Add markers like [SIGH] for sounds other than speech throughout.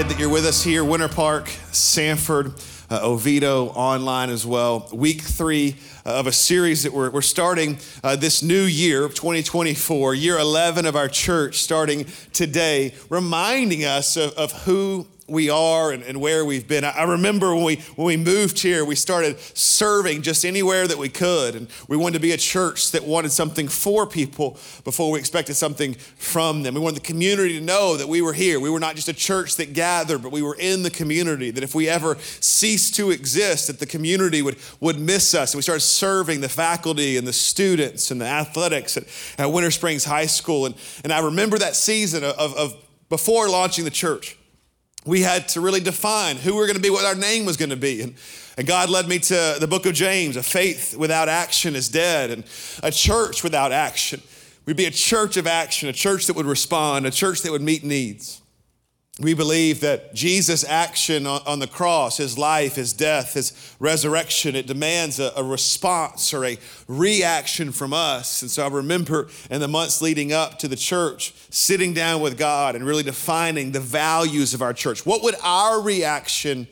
Excited that you're with us here, Winter Park, Sanford, uh, Oviedo, online as well. Week three of a series that we're, we're starting uh, this new year, 2024, year 11 of our church, starting today, reminding us of, of who we are and, and where we've been. I, I remember when we when we moved here, we started serving just anywhere that we could, and we wanted to be a church that wanted something for people before we expected something from them. We wanted the community to know that we were here. We were not just a church that gathered, but we were in the community. That if we ever ceased to exist, that the community would would miss us. And we started serving the faculty and the students and the athletics at, at Winter Springs High School. And and I remember that season of, of, of before launching the church we had to really define who we are going to be, what our name was going to be. And, and God led me to the book of James a faith without action is dead, and a church without action. We'd be a church of action, a church that would respond, a church that would meet needs. We believe that Jesus' action on, the cross, his life, his death, his resurrection, it demands a, a, response or a reaction from us. And so I remember in the months leading up to the church, sitting down with God and really defining the values of our church. What would our reaction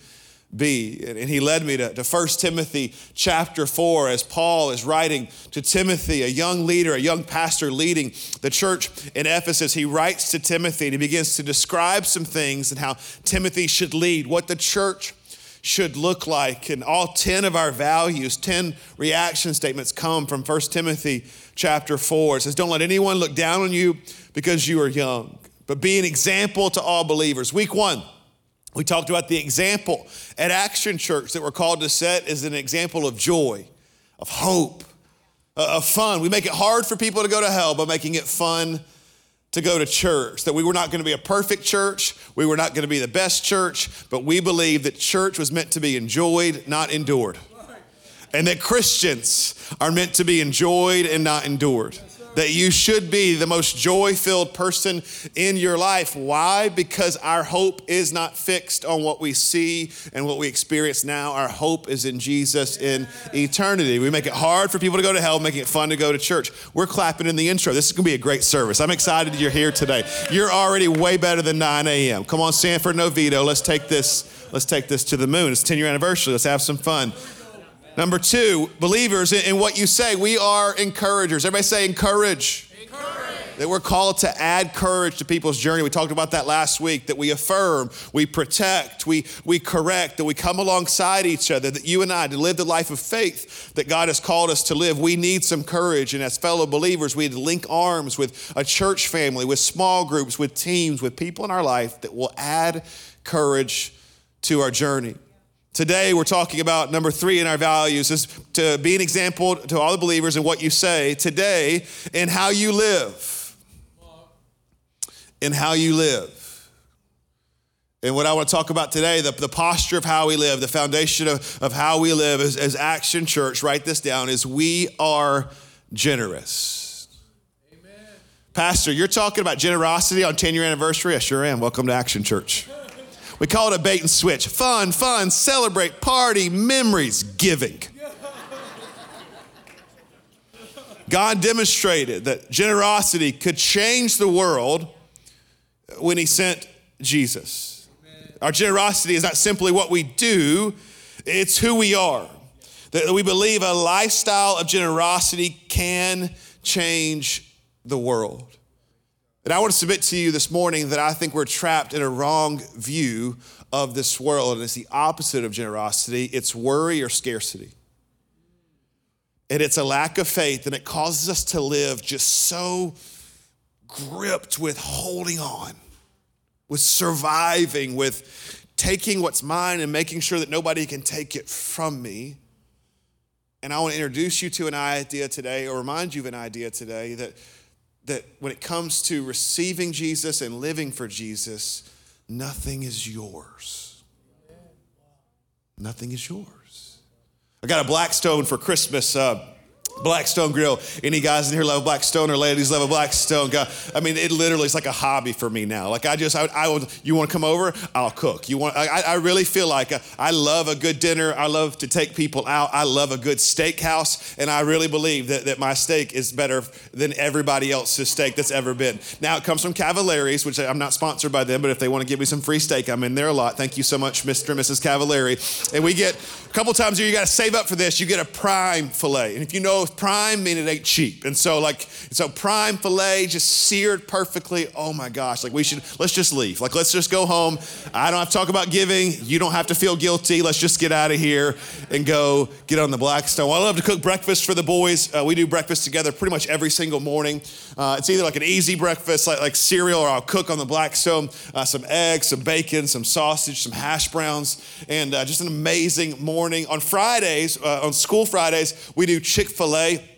be. And he led me to, to 1 Timothy chapter 4 as Paul is writing to Timothy, a young leader, a young pastor leading the church in Ephesus. He writes to Timothy and he begins to describe some things and how Timothy should lead, what the church should look like. And all 10 of our values, 10 reaction statements come from 1 Timothy chapter 4. It says, Don't let anyone look down on you because you are young, but be an example to all believers. Week one, we talked about the example at Action Church that we're called to set as an example of joy, of hope, uh, of fun. We make it hard for people to go to hell by making it fun to go to church. That we were not going to be a perfect church, we were not going to be the best church, but we believe that church was meant to be enjoyed, not endured. And that Christians are meant to be enjoyed and not endured that you should be the most joy filled person in your life. Why? Because our hope is not fixed on what we see and what we experience now. Our hope is in Jesus in eternity. We make it hard for people to go to hell, making it fun to go to church. We're clapping in the intro. This is going to be a great service. I'm excited you're here today. You're already way better than 9 a.m. Come on, Sanford Oviedo. Let's take this. Let's take this to the moon. It's 10 year anniversary. Let's have some fun. Number two, believers, in what you say, we are encouragers. Everybody say encourage. encourage. That we're called to add courage to people's journey. We talked about that last week, that we affirm, we protect, we, we correct, that we come alongside each other, that you and I, to live the life of faith that God has called us to live, we need some courage. And as fellow believers, we need to link arms with a church family, with small groups, with teams, with people in our life that will add courage to our journey. Today, we're talking about number three in our values is to be an example to all the believers in what you say today in how you live. In how you live. And what I want to talk about today, the, the posture of how we live, the foundation of, of how we live as, as Action Church, write this down, is we are generous. Amen. Pastor, you're talking about generosity on 10 year anniversary? I sure am. Welcome to Action Church. We call it a bait and switch. Fun, fun, celebrate, party, memories, giving. God demonstrated that generosity could change the world when He sent Jesus. Amen. Our generosity is not simply what we do, it's who we are. That we believe a lifestyle of generosity can change the world. And I want to submit to you this morning that I think we're trapped in a wrong view of this world. And it's the opposite of generosity it's worry or scarcity. And it's a lack of faith, and it causes us to live just so gripped with holding on, with surviving, with taking what's mine and making sure that nobody can take it from me. And I want to introduce you to an idea today, or remind you of an idea today that that when it comes to receiving Jesus and living for Jesus, nothing is yours. Nothing is yours. I got a Blackstone for Christmas uh, Blackstone Grill. Any guys in here love Blackstone or ladies love a Blackstone? God, I mean, it literally is like a hobby for me now. Like I just, I, I would, you want to come over? I'll cook. You want? I, I really feel like uh, I love a good dinner. I love to take people out. I love a good steakhouse, and I really believe that, that my steak is better than everybody else's steak that's ever been. Now it comes from Cavallari's, which I'm not sponsored by them, but if they want to give me some free steak, I'm in there a lot. Thank you so much, Mr. and Mrs. Cavallari. And we get a couple times a year. You got to save up for this. You get a prime fillet, and if you know prime mean it ain't cheap. And so like so prime filet just seared perfectly. Oh my gosh, like we should let's just leave. Like let's just go home. I don't have to talk about giving. You don't have to feel guilty. Let's just get out of here and go get on the Blackstone. Well, I love to cook breakfast for the boys. Uh, we do breakfast together pretty much every single morning. Uh, it's either like an easy breakfast like, like cereal or I'll cook on the Blackstone uh, some eggs, some bacon, some sausage, some hash browns, and uh, just an amazing morning. On Fridays, uh, on school Fridays, we do Chick-fil-A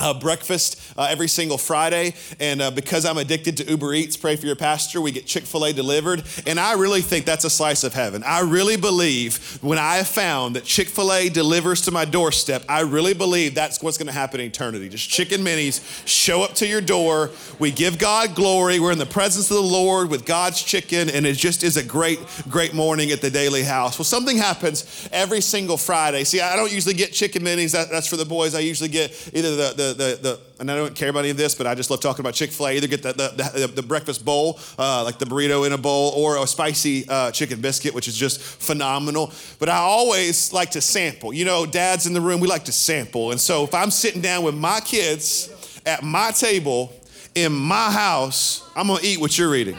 uh, breakfast uh, every single Friday. And uh, because I'm addicted to Uber Eats, pray for your pastor, we get Chick fil A delivered. And I really think that's a slice of heaven. I really believe when I have found that Chick fil A delivers to my doorstep, I really believe that's what's going to happen in eternity. Just chicken minis show up to your door. We give God glory. We're in the presence of the Lord with God's chicken. And it just is a great, great morning at the Dailey House. Well, something happens every single Friday. See, I don't usually get chicken minis, that, that's for the boys. I usually get either the, the the, and I don't care about any of this, but I just love talking about Chick fil A. Either get the, the, the, the breakfast bowl, uh, like the burrito in a bowl, or a spicy uh, chicken biscuit, which is just phenomenal. But I always like to sample. You know, dads in the room, we like to sample. And so if I'm sitting down with my kids at my table in my house, I'm gonna eat what you're eating.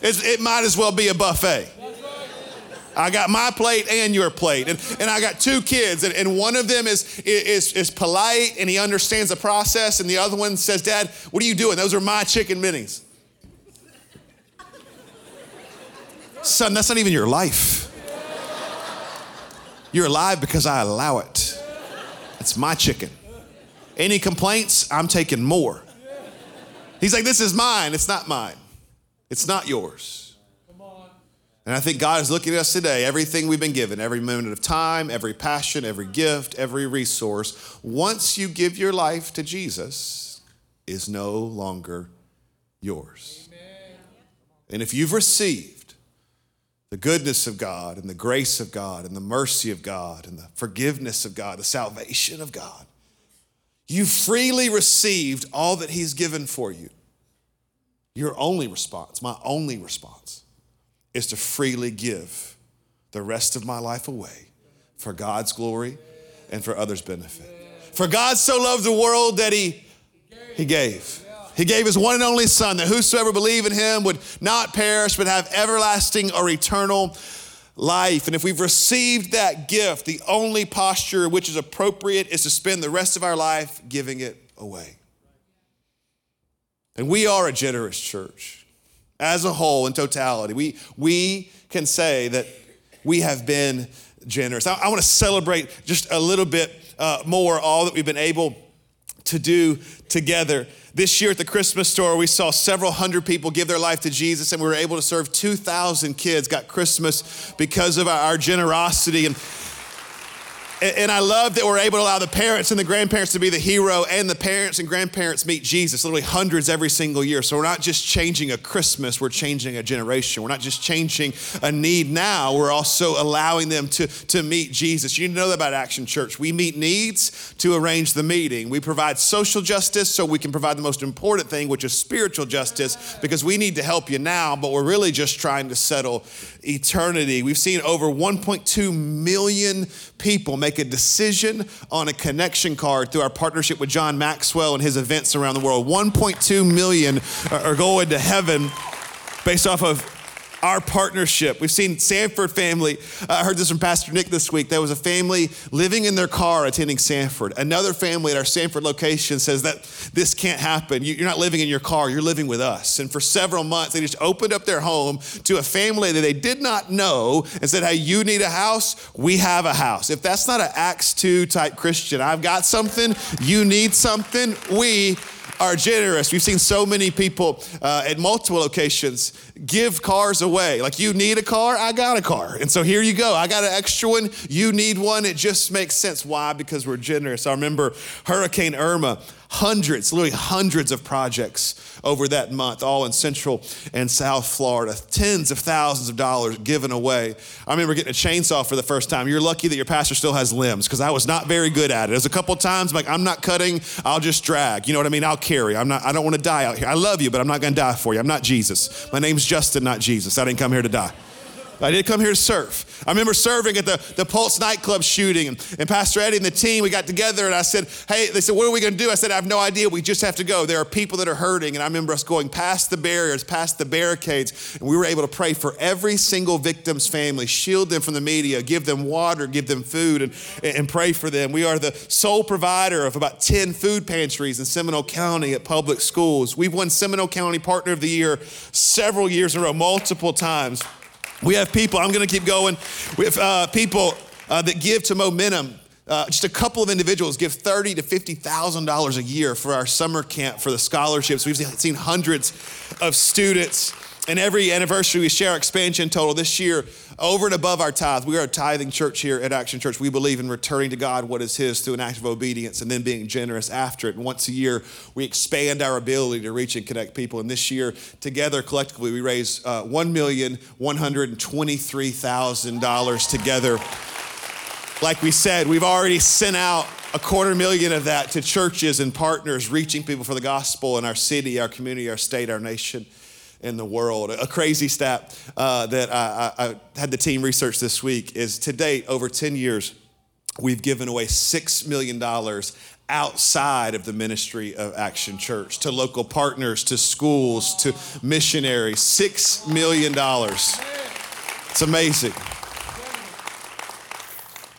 It's, it might as well be a buffet. I got my plate and your plate. And, and I got two kids, and, and one of them is, is, is polite and he understands the process, and the other one says, Dad, what are you doing? Those are my chicken minis. Son, that's not even your life. You're alive because I allow it. It's my chicken. Any complaints? I'm taking more. He's like, This is mine. It's not mine. It's not yours. And I think God is looking at us today, everything we've been given, every moment of time, every passion, every gift, every resource, once you give your life to Jesus, is no longer yours. Amen. And if you've received the goodness of God and the grace of God and the mercy of God and the forgiveness of God, the salvation of God, you freely received all that He's given for you. Your only response, my only response, is to freely give the rest of my life away for God's glory and for others' benefit. For God so loved the world that he, he gave. He gave his one and only Son that whosoever believe in him would not perish but have everlasting or eternal life. And if we've received that gift, the only posture which is appropriate is to spend the rest of our life giving it away. And we are a generous church as a whole in totality, we, we can say that we have been generous. I, I want to celebrate just a little bit uh, more all that we've been able to do together. This year at the Christmas store, we saw several hundred people give their life to Jesus, and we were able to serve 2,000 kids, got Christmas because of our generosity. And and I love that we're able to allow the parents and the grandparents to be the hero, and the parents and grandparents meet Jesus, literally hundreds every single year. So we're not just changing a Christmas, we're changing a generation. We're not just changing a need now, we're also allowing them to, to meet Jesus. You know that about Action Church. We meet needs to arrange the meeting. We provide social justice so we can provide the most important thing, which is spiritual justice, because we need to help you now, but we're really just trying to settle eternity. We've seen over 1.2 million people make a decision on a connection card through our partnership with John Maxwell and his events around the world. 1.2 million are going to heaven based off of our partnership. We've seen Sanford family. I heard this from Pastor Nick this week. There was a family living in their car attending Sanford. Another family at our Sanford location says that this can't happen. You're not living in your car, you're living with us. And for several months, they just opened up their home to a family that they did not know and said, Hey, you need a house? We have a house. If that's not an Acts 2 type Christian, I've got something, you need something, we are generous. We've seen so many people uh, at multiple locations give cars away. Like, you need a car, I got a car. And so here you go. I got an extra one, you need one. It just makes sense. Why? Because we're generous. I remember Hurricane Irma hundreds, literally hundreds of projects over that month, all in Central and South Florida. Tens of thousands of dollars given away. I remember getting a chainsaw for the first time. You're lucky that your pastor still has limbs because I was not very good at it. There's a couple times I'm like, I'm not cutting, I'll just drag. You know what I mean? I'll carry. I'm not, I don't want to die out here. I love you, but I'm not going to die for you. I'm not Jesus. My name's Justin, not Jesus. I didn't come here to die. I didn't come here to serve. I remember serving at the, the Pulse nightclub shooting, and, and Pastor Eddie and the team, we got together, and I said, Hey, they said, What are we going to do? I said, I have no idea. We just have to go. There are people that are hurting. And I remember us going past the barriers, past the barricades, and we were able to pray for every single victim's family, shield them from the media, give them water, give them food, and, and pray for them. We are the sole provider of about 10 food pantries in Seminole County at public schools. We've won Seminole County Partner of the Year several years in a row, multiple times. We have people, I'm going to keep going. We have uh, people uh, that give to Momentum. Uh, just a couple of individuals give thirty to fifty thousand dollars a year for our summer camp for the scholarships. We've seen hundreds of students and every anniversary, we share our expansion total. This year, over and above our tithe, we are a tithing church here at Action Church. We believe in returning to God what is His through an act of obedience and then being generous after it. And once a year, we expand our ability to reach and connect people. And this year, together, collectively, we raise uh, $1,123,000 together. Like we said, we've already sent out a quarter million of that to churches and partners, reaching people for the gospel in our city, our community, our state, our nation in the world. A crazy stat uh, that I, I, I had the team research this week is to date, over 10 years, we've given away $6 million outside of the ministry of Action Church to local partners, to schools, to missionaries. $6 million. It's amazing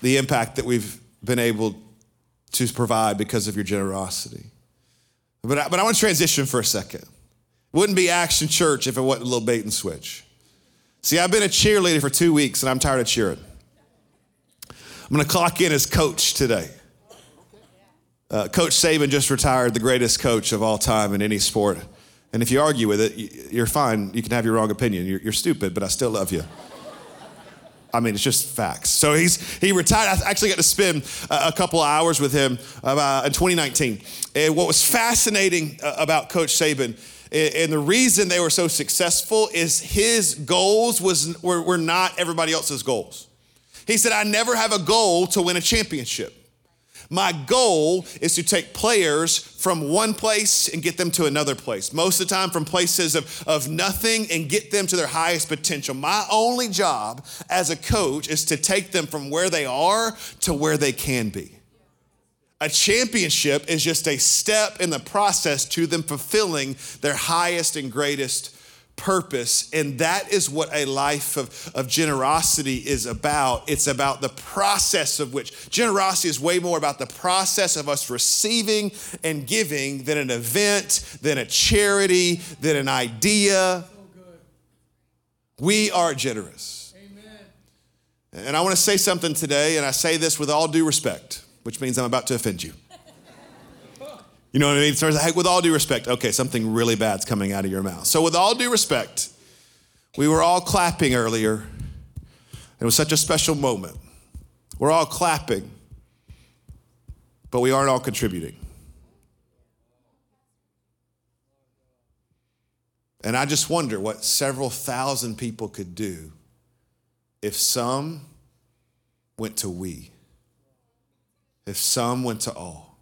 the impact that we've been able to provide because of your generosity. But I, but I want to transition for a second. Wouldn't be Action Church if it wasn't a little bait and switch. See, I've been a cheerleader for two weeks and I'm tired of cheering. I'm going to clock in as coach today. Uh, coach Saban just retired, the greatest coach of all time in any sport. And if you argue with it, you're fine. You can have your wrong opinion. You're, you're stupid, but I still love you. I mean, it's just facts. So he's he retired. I actually got to spend a, couple of hours with him uh, in 2019. And what was fascinating uh, about Coach Saban and the reason they were so successful is his goals was, were, were not everybody else's goals. He said, I never have a goal to win a championship. My goal is to take players from one place and get them to another place. Most of the time, from places of, of nothing and get them to their highest potential. My only job as a coach is to take them from where they are to where they can be. A championship is just a step in the process to them fulfilling their highest and greatest purpose. And that is what a life of, of generosity is about. It's about the process of which generosity is way more about the process of us receiving and giving than an event, than a charity, than an idea. We are generous. Amen. And I want to say something today, and I say this with all due respect which means I'm about to offend you. You know what I mean? Hey, with all due respect, okay, something really bad's coming out of your mouth. So, with all due respect, we were all clapping earlier. It was such a special moment. We're all clapping, but we aren't all contributing. And I just wonder what several thousand people could do if some went to we if some went to all,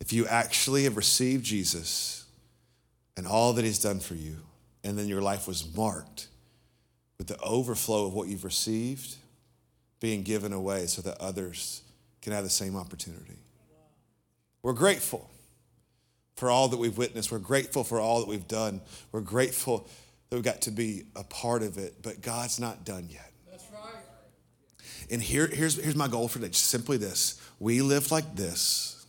if you actually have received Jesus and all that he's done for you, and then your life was marked with the overflow of what you've received being given away so that others can have the same opportunity. We're grateful for all that we've witnessed. We're grateful for all that we've done. We're grateful that we got to be a part of it, but God's not done yet. And here, here's, here's my goal for today just simply this we live like this,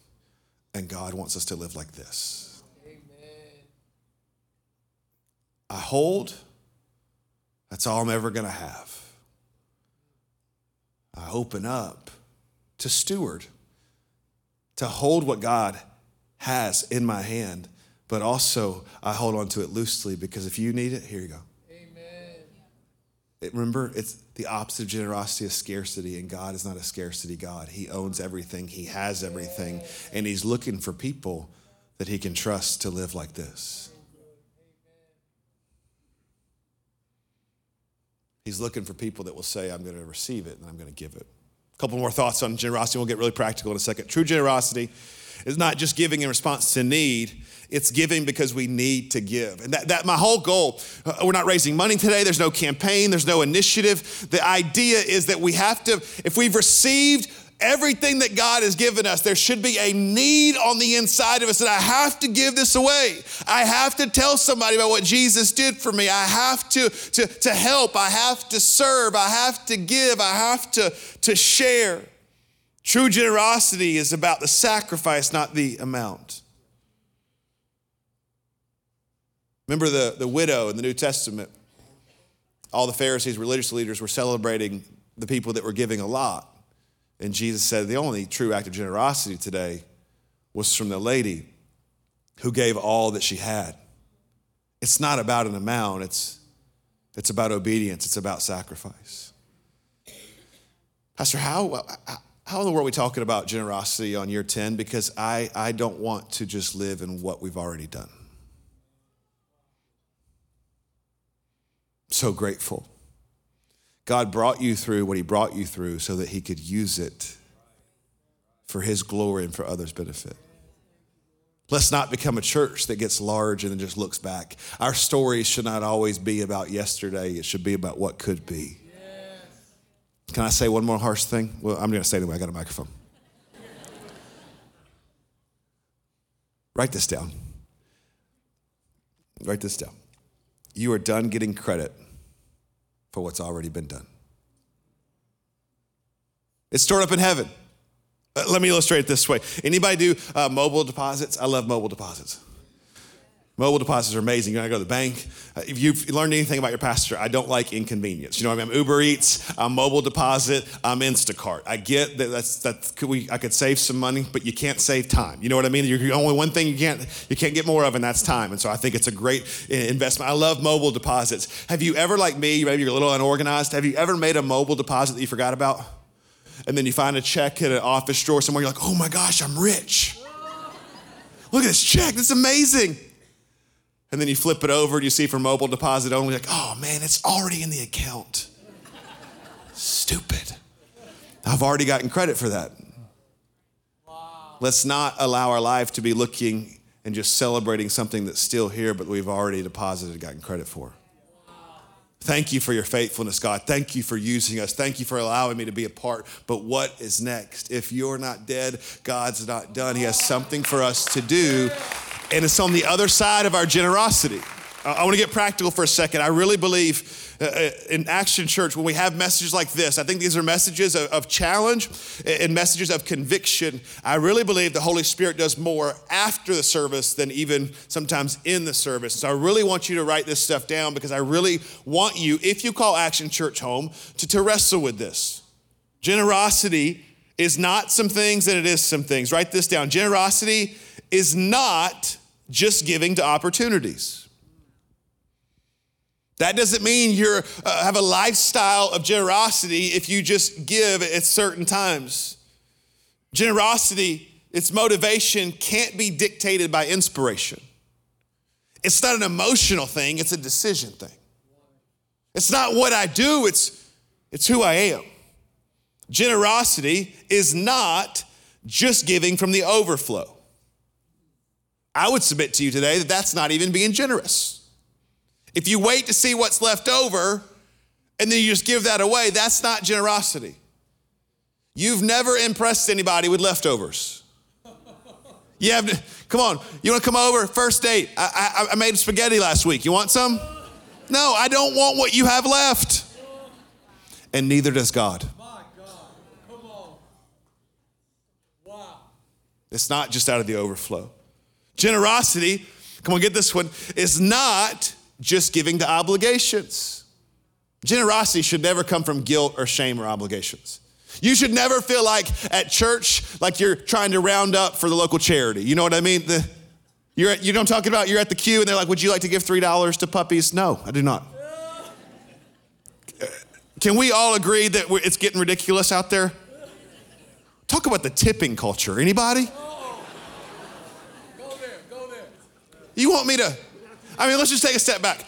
and God wants us to live like this. Amen. I hold, that's all I'm ever going to have. I open up to steward, to hold what God has in my hand, but also I hold on to it loosely because if you need it, here you go. Amen. It, remember, it's the opposite of generosity is scarcity, and God is not a scarcity God. He owns everything, He has everything, and He's looking for people that He can trust to live like this. He's looking for people that will say, I'm going to receive it and I'm going to give it. A couple more thoughts on generosity. We'll get really practical in a second. True generosity is not just giving in response to need, it's giving because we need to give. And that, that my whole goal, uh, we're not raising money today, there's no campaign, there's no initiative. The idea is that we have to, if we've received everything that God has given us, there should be a need on the inside of us that I have to give this away. I have to tell somebody about what Jesus did for me. I have to, to, to help. I have to serve. I have to give. I have to, to share. True generosity is about the sacrifice, not the amount. Remember the, the widow in the New Testament? All the Pharisees, religious leaders, were celebrating the people that were giving a lot. And Jesus said the only true act of generosity today was from the lady who gave all that she had. It's not about an amount, it's, it's about obedience, it's about sacrifice. Pastor, how, how in the world are we talking about generosity on year 10? Because I, I don't want to just live in what we've already done. So grateful God brought you through what He brought you through so that He could use it for His glory and for others' benefit. Let's not become a church that gets large and then just looks back. Our stories should not always be about yesterday, it should be about what could be. Can I say one more harsh thing? Well, I'm going to say it anyway. I got a microphone. Write this down. Write this down. You are done getting credit for what's already been done. It's stored up in heaven. Uh, let me illustrate it this way. Anybody do uh, mobile deposits? I love mobile deposits. Mobile deposits are amazing. You gotta go to the bank. Uh, if you've learned anything about your pastor, I don't like inconvenience. You know what I mean? I'm Uber Eats, I'm mobile deposit, I'm Instacart. I get that that's that could we I could save some money, but you can't save time. You know what I mean? You're only one thing you can't you can't get more of, and that's time. And so I think it's a great investment. I love mobile deposits. Have you ever, like me, maybe you're a little unorganized, have you ever made a mobile deposit that you forgot about? And then you find a check in an office drawer somewhere, you're like, oh my gosh, I'm rich. Look at this check, this is amazing and then you flip it over and you see for mobile deposit only, like, oh man, it's already in the account. Stupid. I've already gotten credit for that. Wow. Let's not allow our life to be looking and just celebrating something that's still here, but we've already deposited and gotten credit for. Thank you for your faithfulness, God. Thank you for using us. Thank you for allowing me to be a part. But what is next? If you're not dead, God's not done. He has something for us to do and it's on the other side of our generosity. I want to get practical for a second. I really believe uh, uh, in Action Church, when we have messages like this, I think these are messages of, challenge and messages of conviction. I really believe the Holy Spirit does more after the service than even sometimes in the service. So I really want you to write this stuff down because I really want you, if you call Action Church home, to, to wrestle with this. Generosity is not some things and it is some things. Write this down. Generosity is not just giving to opportunities. That doesn't mean you uh, have a lifestyle of generosity if you just give at certain times. Generosity, its motivation can't be dictated by inspiration. It's not an emotional thing, it's a decision thing. It's not what I do, it's, it's who I am. Generosity is not just giving from the overflow. I would submit to you today that that's not even being generous. If you wait to see what's left over and then you just give that away, that's not generosity. You've never impressed anybody with leftovers. You have, come on, you wanna come over? First date. I, I, I made spaghetti last week. You want some? No, I don't want what you have left. And neither does God. It's not just out of the overflow. Generosity, come on, get this one, is not just giving to obligations. Generosity should never come from guilt or shame or obligations. You should never feel like at church, like you're trying to round up for the local charity. You know what I mean? The, you're at, you know what I'm talking about? You're at the queue and they're like, Would you like to give $3 to puppies? No, I do not. Can we all agree that it's getting ridiculous out there? Talk about the tipping culture. Anybody? Go there, go there. You want me to? I mean, let's just take a step back.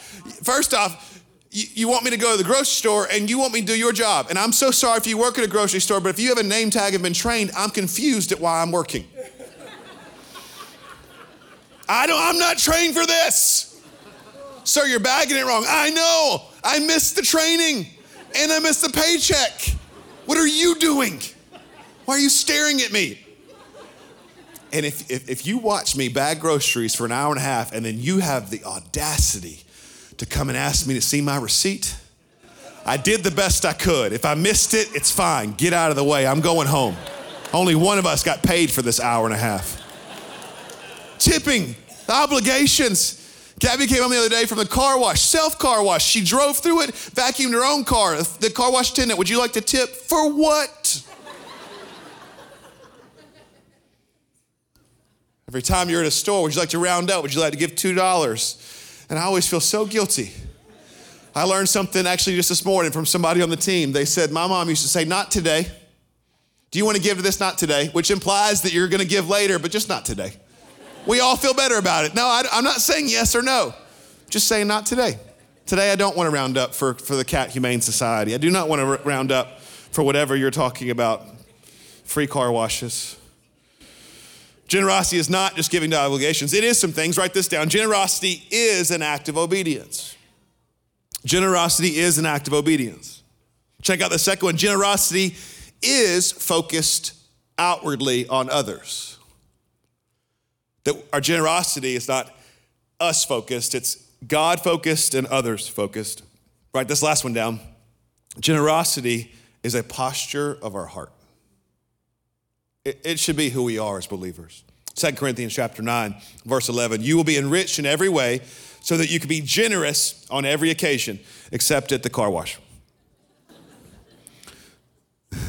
First off, you, want me to go to the grocery store and you want me to do your job. And I'm so sorry if you work at a grocery store, but if you have a name tag and been trained, I'm confused at why I'm working. I don't, I'm not trained for this. Sir, you're bagging it wrong. I know. I missed the training and I missed the paycheck. What are you doing? Why are you staring at me? And if, if, if, you watch me bag groceries for an hour and a half and then you have the audacity to come and ask me to see my receipt, I did the best I could. If I missed it, it's fine. Get out of the way. I'm going home. Only one of us got paid for this hour and a half. Tipping, obligations. Gabby came home the other day from the car wash, self car wash. She drove through it, vacuumed her own car. The car wash attendant, would you like to tip? For what? Every time you're at a store, would you like to round up? Would you like to give $2? And I always feel so guilty. I learned something actually just this morning from somebody on the team. They said, My mom used to say, Not today. Do you want to give to this? Not today, which implies that you're going to give later, but just not today. We all feel better about it. No, I, am not saying yes or no, just saying not today. Today, I don't want to round up for, for the Cat Humane Society. I do not want to round up for whatever you're talking about free car washes. Generosity is not just giving to obligations, it is some things. Write this down. Generosity is an act of obedience. Generosity is an act of obedience. Check out the second one. Generosity is focused outwardly on others. That our generosity is not us focused, it's God focused and others focused. Write this last one down. Generosity is a posture of our heart. It, should be who we are as believers. 2 Corinthians chapter 9, verse 11. You will be enriched in every way so that you can be generous on every occasion, except at the car wash. [LAUGHS]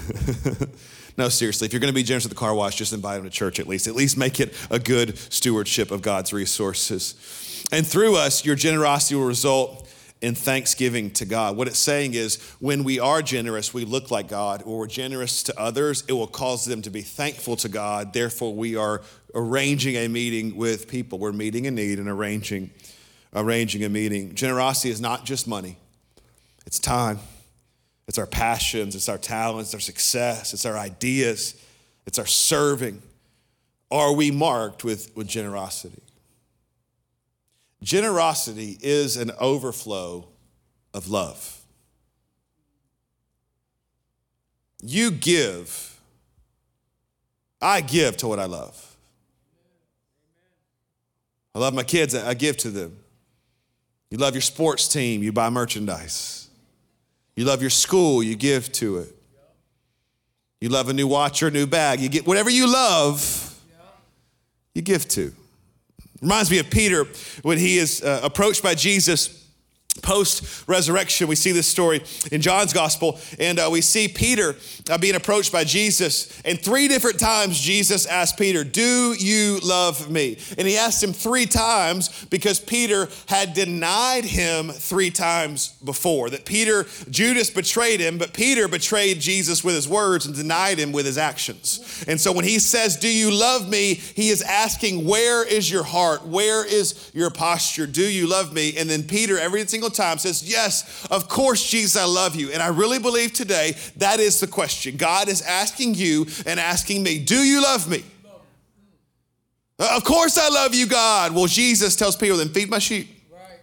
no, seriously, if you're going to be generous at the car wash, just invite them to church at least. At least make it a good stewardship of God's resources. And through us, your generosity will result in thanksgiving to God. What it's saying is when we are generous, we look like God. When we're generous to others, it will cause them to be thankful to God. Therefore, we are arranging a meeting with people. We're meeting a need and arranging, arranging a meeting. Generosity is not just money, it's time, it's our passions, it's our talents, our success, it's our ideas, it's our serving. Are we marked with, with generosity? Generosity is an overflow of love. You give, I give to what I love. I love my kids, I give to them. You love your sports team, you buy merchandise. You love your school, you give to it. You love a new watch or a new bag, you get whatever you love, you give to. Reminds me of Peter when he is uh, approached by Jesus post resurrection. We see this story in John's gospel, and uh, we see Peter uh, being approached by Jesus. And three different times, Jesus asked Peter, Do you love me? And he asked him three times because Peter had denied him three times before. That Peter, Judas betrayed him, but Peter betrayed Jesus with his words and denied him with his actions. And so when he says, Do you love me? he is asking, Where is your heart? Where is your posture? Do you love me? And then Peter, every single single time says, Yes, of course, Jesus, I love you. And I really believe today that is the question. God is asking you and asking me, Do you love me? Uh, of course, I love you, God. Well, Jesus tells Peter, Then feed my sheep, right.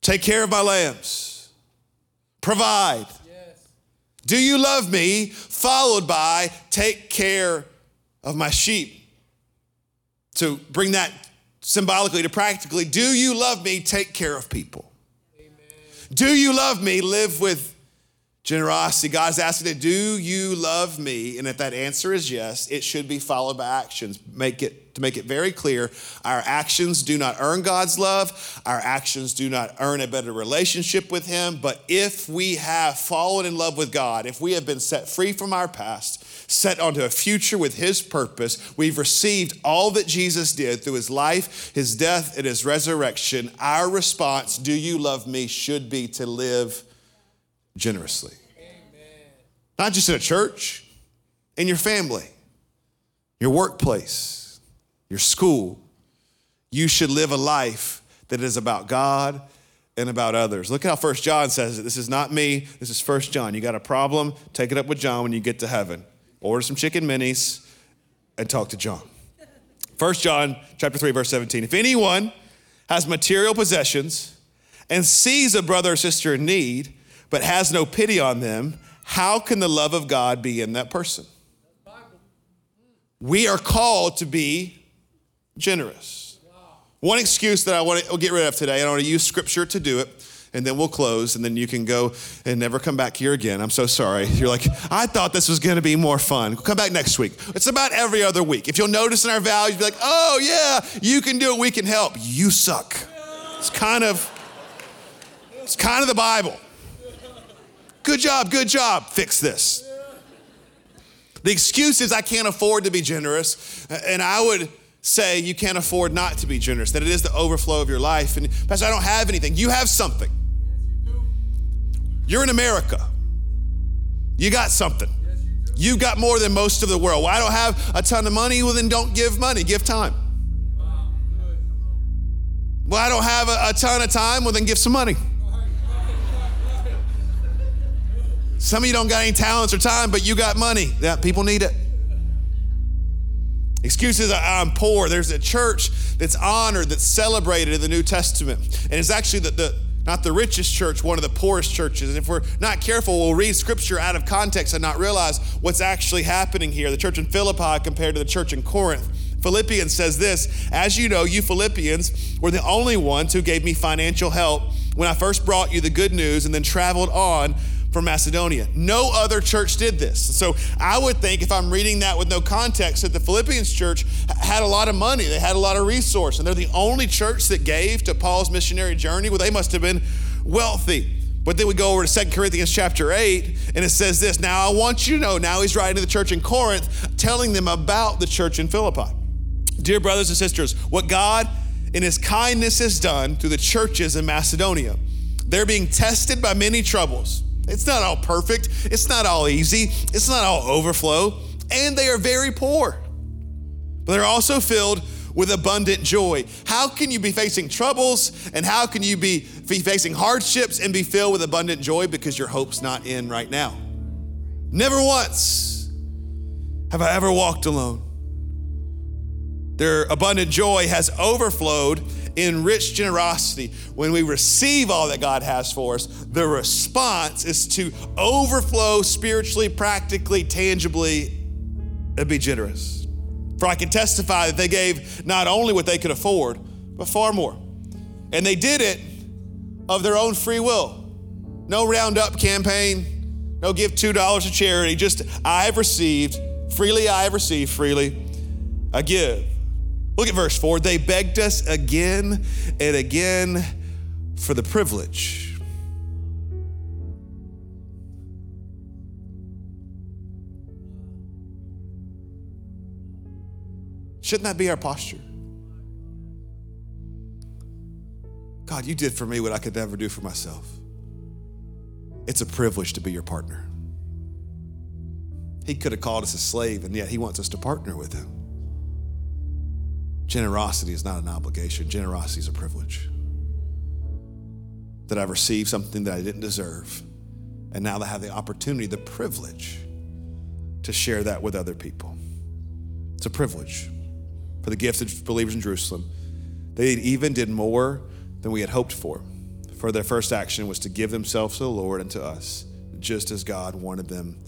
take care of my lambs, provide. Yes. Do you love me? Followed by take care of my sheep. To bring that symbolically to practically, do you love me? Take care of people. Amen. Do you love me? Live with Generosity, God's asking it, do you love me? And if that answer is yes, it should be followed by actions. Make it to make it very clear, our actions do not earn God's love. Our actions do not earn a better relationship with him, but if we have fallen in love with God, if we have been set free from our past, set onto a future with his purpose, we've received all that Jesus did through his life, his death, and his resurrection. Our response, do you love me, should be to live generously. Amen. Not just in a church, in your family, your workplace, your school. You should live a life that is about God and about others. Look at how First John says it. This is not me, this is First John. You got a problem, take it up with John when you get to heaven. Order some chicken minis and talk to John. First John chapter 3 verse 17. If anyone has material possessions and sees a brother or sister in need, but has no pity on them, how can the love of God be in that person? We are called to be generous. One excuse that I want to get rid of today, and I want to use scripture to do it, and then we'll close, and then you can go and never come back here again. I'm so sorry. You're like, I thought this was going to be more fun. Come back next week. It's about every other week. If you'll notice in our values, be like, oh, yeah, you can do it, we can help. You suck. It's kind of, it's kind of the Bible. Good job, good job. Fix this. The excuse is I can't afford to be generous. And I would say you can't afford not to be generous, that it is the overflow of your life. And Pastor, I don't have anything. You have something. You're in America. You got something. You've got more than most of the world. Well, I don't have a ton of money. Well, then don't give money, give time. Well, I don't have a, a ton of time. Well, then give some money. Some of you don't got any talents or time, but you got money. Yeah, people need it. Excuses, I'm poor. There's a church that's honored, that's celebrated in the New Testament. And it's actually the, the not the richest church, one of the poorest churches. And if we're not careful, we'll read scripture out of context and not realize what's actually happening here. The church in Philippi compared to the church in Corinth. Philippians says this As you know, you Philippians were the only ones who gave me financial help when I first brought you the good news and then traveled on from Macedonia. No other church did this. So I would think, if I'm reading that with no context, that the Philippians church had a lot of money, they had a lot of resource, and they're the only church that gave to Paul's missionary journey. Well, they must have been wealthy. But then we go over to Second Corinthians chapter 8, and it says this Now I want you to know, now he's writing to the church in Corinth, telling them about the church in Philippi. Dear brothers and sisters, what God in his kindness has done through the churches in Macedonia, they're being tested by many troubles it's not all perfect, it's not all easy, it's not all overflow, and they are very poor. But they're also filled with abundant joy. How can you be facing troubles and how can you be, be facing hardships and be filled with abundant joy because your hope's not in right now? Never once have I ever walked alone. Their abundant joy has overflowed in rich generosity, when we receive all that God has for us, the response is to overflow spiritually, practically, tangibly, and be generous. For I can testify that they gave not only what they could afford, but far more. And they did it of their own free will. No roundup campaign, no give $2 to charity, just I have received, freely I have received, freely I give. Look at verse 4. They begged us again and again for the privilege. Shouldn't that be our posture? God, you did for me what I could never do for myself. It's a privilege to be your partner. He could have called us a slave, and yet he wants us to partner with him. Generosity is not an obligation, generosity is a privilege. That I've received something that I didn't deserve, and now I have the opportunity, the privilege to share that with other people. It's a privilege for the gifted believers in Jerusalem. They even did more than we had hoped for. For their first action was to give themselves to the Lord and to us, just as God wanted them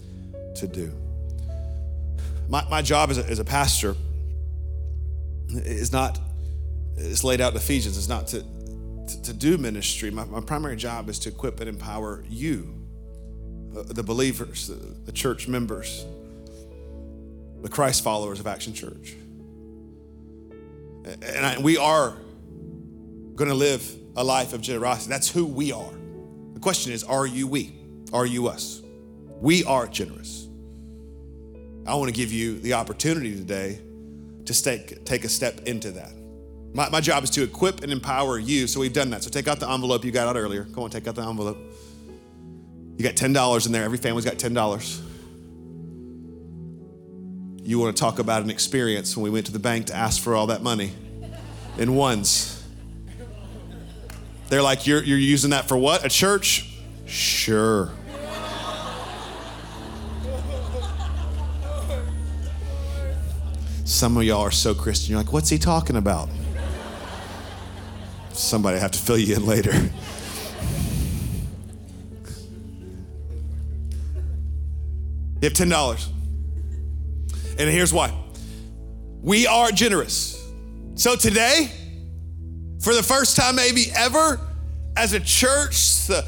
to do. My, my job as a, as a pastor is not, it's laid out in Ephesians, it's not to, to, to do ministry. My, my primary job is to equip and empower you uh, the believers, the, the church members, the Christ followers of Action Church. And I, we are going to live a life of generosity. That's who we are. The question is are you we? Are you us? We are generous. I want to give you the opportunity today to take, take a step into that. My, my job is to equip and empower you. So we've done that. So take out the envelope you got out earlier. Come on, take out the envelope. You got $10 in there. Every family's got $10. You want to talk about an experience when we went to the bank to ask for all that money in ones. They're like, You're, you're using that for what? A church? Sure. Some of y'all are so Christian. You're like, What's he talking about? Somebody have to fill you in later. You have $10. And here's why we are generous. So today, for the first time, maybe ever, as a church, the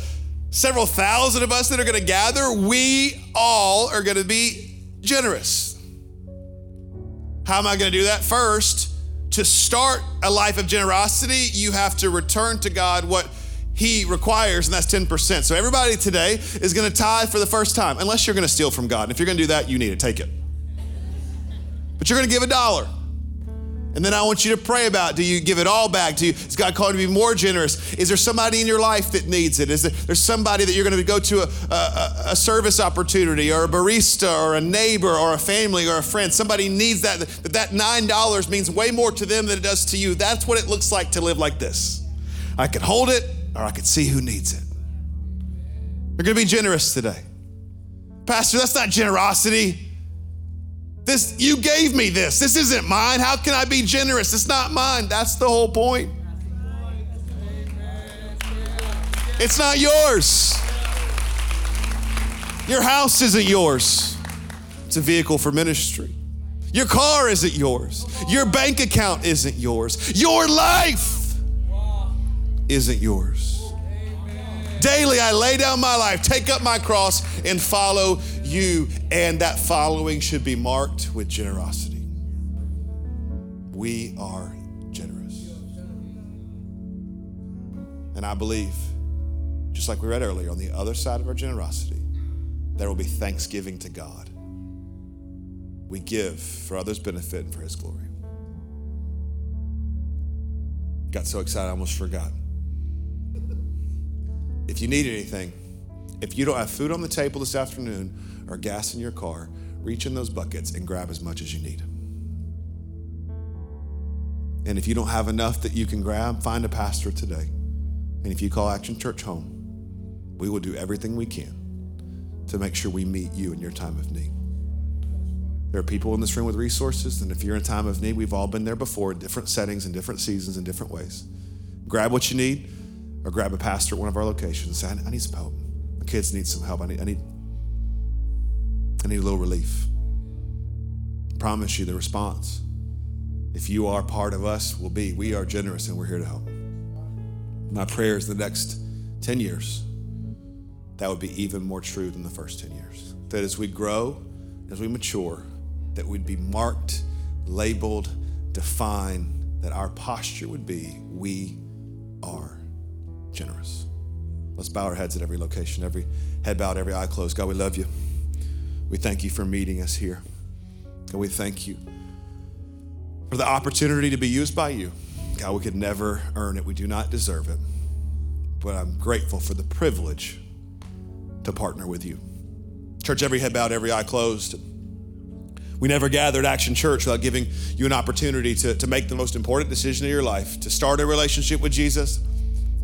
several thousand of us that are gonna gather, we all are gonna be generous. How am I gonna do that? First, to start a life of generosity, you have to return to God what He requires, and that's 10%. So everybody today is gonna tithe for the first time, unless you're gonna steal from God. And if you're gonna do that, you need to take it. But you're gonna give a dollar. And then I want you to pray about do you give it all back? Do you, is God calling you to be more generous? Is there somebody in your life that needs it? Is there there's somebody that you're going to go to a, a, a service opportunity or a barista or a neighbor or a family or a friend? Somebody needs that. That, that $9 means way more to them than it does to you. That's what it looks like to live like this. I could hold it or I could see who needs it. You're going to be generous today. Pastor, that's not generosity. This you gave me this. This isn't mine. How can I be generous? It's not mine. That's the whole point. It's not yours. Your house isn't yours. It's a vehicle for ministry. Your car isn't yours. Your bank account isn't yours. Your life isn't yours. Daily, I lay down my life, take up my cross, and follow you. And that following should be marked with generosity. We are generous. And I believe, just like we read earlier, on the other side of our generosity, there will be thanksgiving to God. We give for others' benefit and for His glory. Got so excited, I almost forgot. If you need anything, if you don't have food on the table this afternoon or gas in your car, reach in those buckets and grab as much as you need. And if you don't have enough that you can grab, find a pastor today. And if you call Action Church home, we will do everything we can to make sure we meet you in your time of need. There are people in this room with resources, and if you're in time of need, we've all been there before in different settings, in different seasons, in different ways. Grab what you need or grab a pastor at one of our locations and say, I need some help. My kids need some help. I need, I need, I need a little relief. I promise you the response, if you are part of us, will be we are generous and we're here to help. My prayer is the next 10 years, that would be even more true than the first 10 years. That as we grow, as we mature, that we'd be marked, labeled, defined, that our posture would be we are generous. Let's bow our heads at every location, every head bowed, every eye closed. God, we love you. We thank you for meeting us here. God, we thank you for the opportunity to be used by you. God, we could never earn it. We do not deserve it. But I'm grateful for the privilege to partner with you. Church, every head bowed, every eye closed. We never gathered Action Church without giving you an opportunity to, to make the most important decision of your life, to start a relationship with Jesus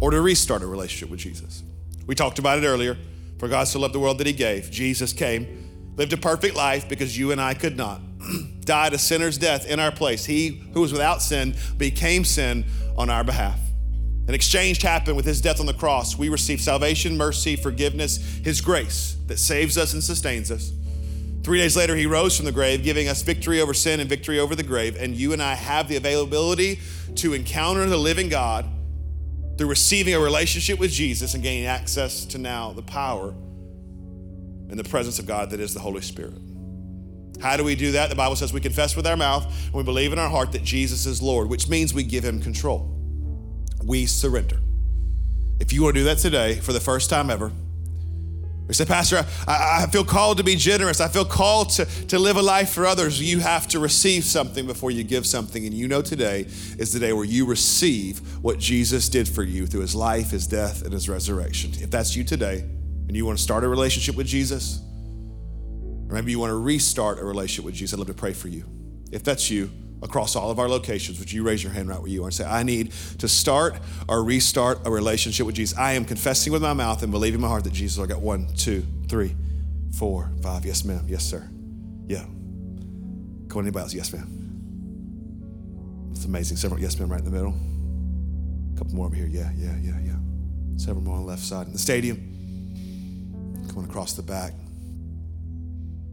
or to restart a relationship with Jesus. We talked about it earlier. For God so loved the world that he gave. Jesus came, lived a perfect life because you and I could not, [CLEARS THROAT] died a sinner's death in our place. He who was without sin became sin on our behalf. An exchange happened with his death on the cross. We receive salvation, mercy, forgiveness, his grace that saves us and sustains us. Three days later, he rose from the grave, giving us victory over sin and victory over the grave. And you and I have the availability to encounter the living God through receiving a relationship with Jesus and gaining access to now the power in the presence of God that is the Holy Spirit. How do we do that? The Bible says we confess with our mouth and we believe in our heart that Jesus is Lord, which means we give him control. We surrender. If you want to do that today for the first time ever, we say, Pastor, I, I, feel called to be generous. I feel called to, to live a life for others. You have to receive something before you give something. And you know today is the day where you receive what Jesus did for you through his life, his death, and his resurrection. If that's you today and you want to start a relationship with Jesus, or maybe you want to restart a relationship with Jesus, I'd love to pray for you. If that's you, across all of our locations, would you raise your hand right where you are and say, I need to start or restart a relationship with Jesus? I am confessing with my mouth and believing in my heart that Jesus, I got one, two, three, four, five. Yes, ma'am. Yes, sir. Yeah. Go anybody else? Yes, ma'am. It's amazing. Several, yes, ma'am, right in the middle. A couple more over here. Yeah, yeah, yeah, yeah. Several more on the left side. In the stadium. Going across the back.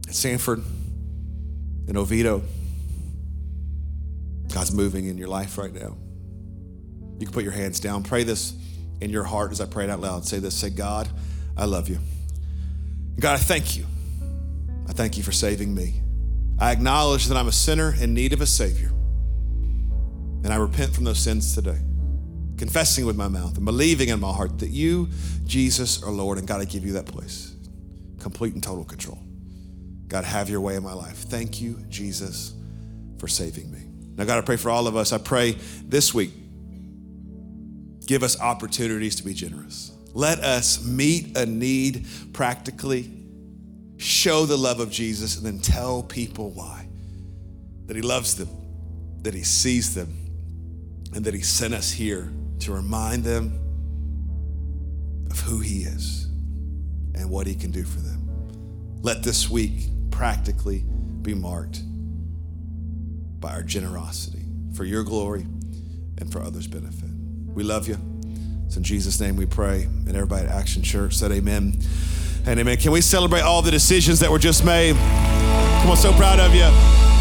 At Sanford, in Oviedo. God's moving in your life right now. You can put your hands down. Pray this in your heart as I pray it out loud. Say this Say, God, I love you. God, I thank you. I thank you for saving me. I acknowledge that I'm a sinner in need of a Savior. And I repent from those sins today, confessing with my mouth and believing in my heart that you, Jesus, are Lord. And God, I give you that place. Complete and total control. God, have your way in my life. Thank you, Jesus, for saving me. Now, God, I pray for all of us. I pray this week, give us opportunities to be generous. Let us meet a need practically, show the love of Jesus, and then tell people why. That He loves them, that He sees them, and that He sent us here to remind them of who He is and what He can do for them. Let this week practically be marked by our generosity for your glory and for others' benefit. We love you. It's in Jesus' name we pray. And everybody at Action Church said amen and amen. Can we celebrate all the decisions that were just made? Come on, so proud of you.